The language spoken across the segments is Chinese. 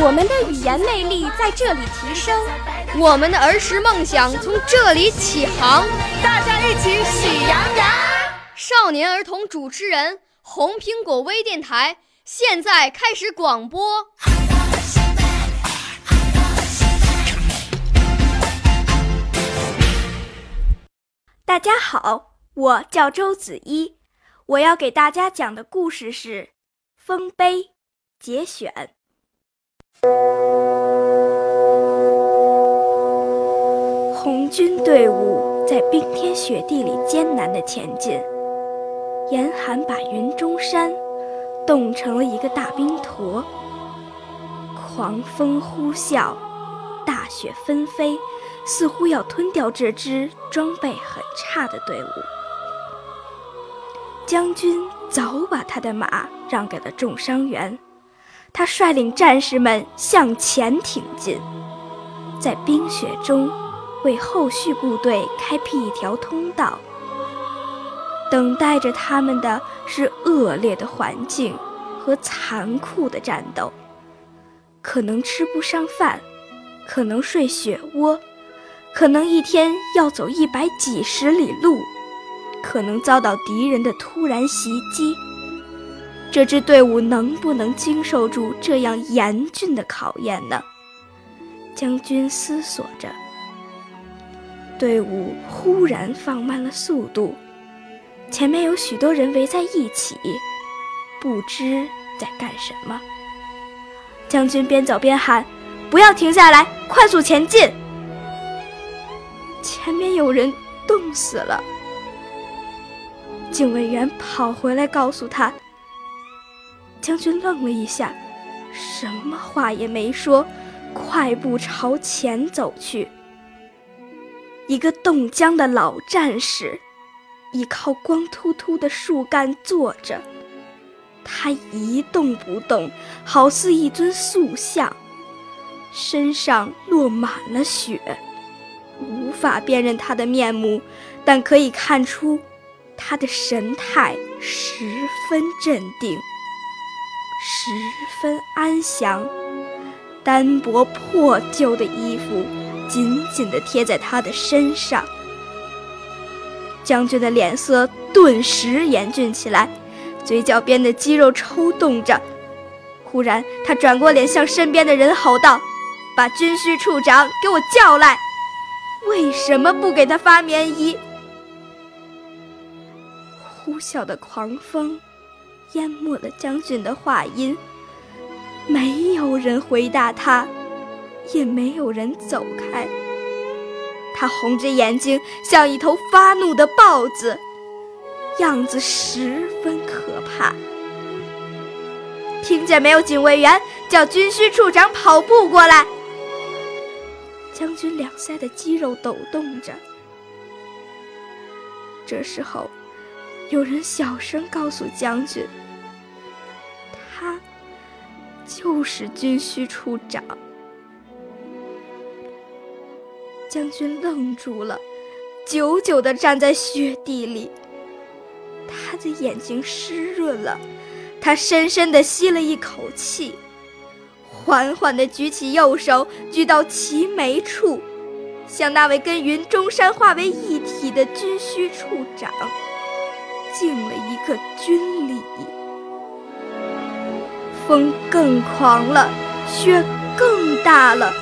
我们的语言魅力在这里提升，我们的儿时梦想从这里起航。大家一起喜羊羊。少年儿童主持人，红苹果微电台现在开始广播。大家好，我叫周子一，我要给大家讲的故事是《丰碑》节选。红军队伍在冰天雪地里艰难地前进，严寒把云中山冻成了一个大冰坨，狂风呼啸，大雪纷飞。似乎要吞掉这支装备很差的队伍。将军早把他的马让给了重伤员，他率领战士们向前挺进，在冰雪中为后续部队开辟一条通道。等待着他们的是恶劣的环境和残酷的战斗，可能吃不上饭，可能睡雪窝。可能一天要走一百几十里路，可能遭到敌人的突然袭击。这支队伍能不能经受住这样严峻的考验呢？将军思索着。队伍忽然放慢了速度，前面有许多人围在一起，不知在干什么。将军边走边喊：“不要停下来，快速前进！”前面有人冻死了，警卫员跑回来告诉他。将军愣了一下，什么话也没说，快步朝前走去。一个冻僵的老战士，倚靠光秃秃的树干坐着，他一动不动，好似一尊塑像，身上落满了雪。无法辨认他的面目，但可以看出，他的神态十分镇定，十分安详。单薄破旧的衣服紧紧地贴在他的身上。将军的脸色顿时严峻起来，嘴角边的肌肉抽动着。忽然，他转过脸，向身边的人吼道：“把军需处长给我叫来！”为什么不给他发棉衣？呼啸的狂风淹没了将军的话音，没有人回答他，也没有人走开。他红着眼睛，像一头发怒的豹子，样子十分可怕。听见没有，警卫员，叫军需处长跑步过来。将军两腮的肌肉抖动着。这时候，有人小声告诉将军：“他就是军需处长。”将军愣住了，久久地站在雪地里。他的眼睛湿润了，他深深地吸了一口气。缓缓地举起右手，举到齐眉处，向那位跟云中山化为一体的军需处长敬了一个军礼。风更狂了，雪更大了，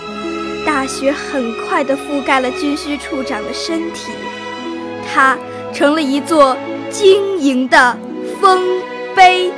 大雪很快地覆盖了军需处长的身体，他成了一座晶莹的丰碑。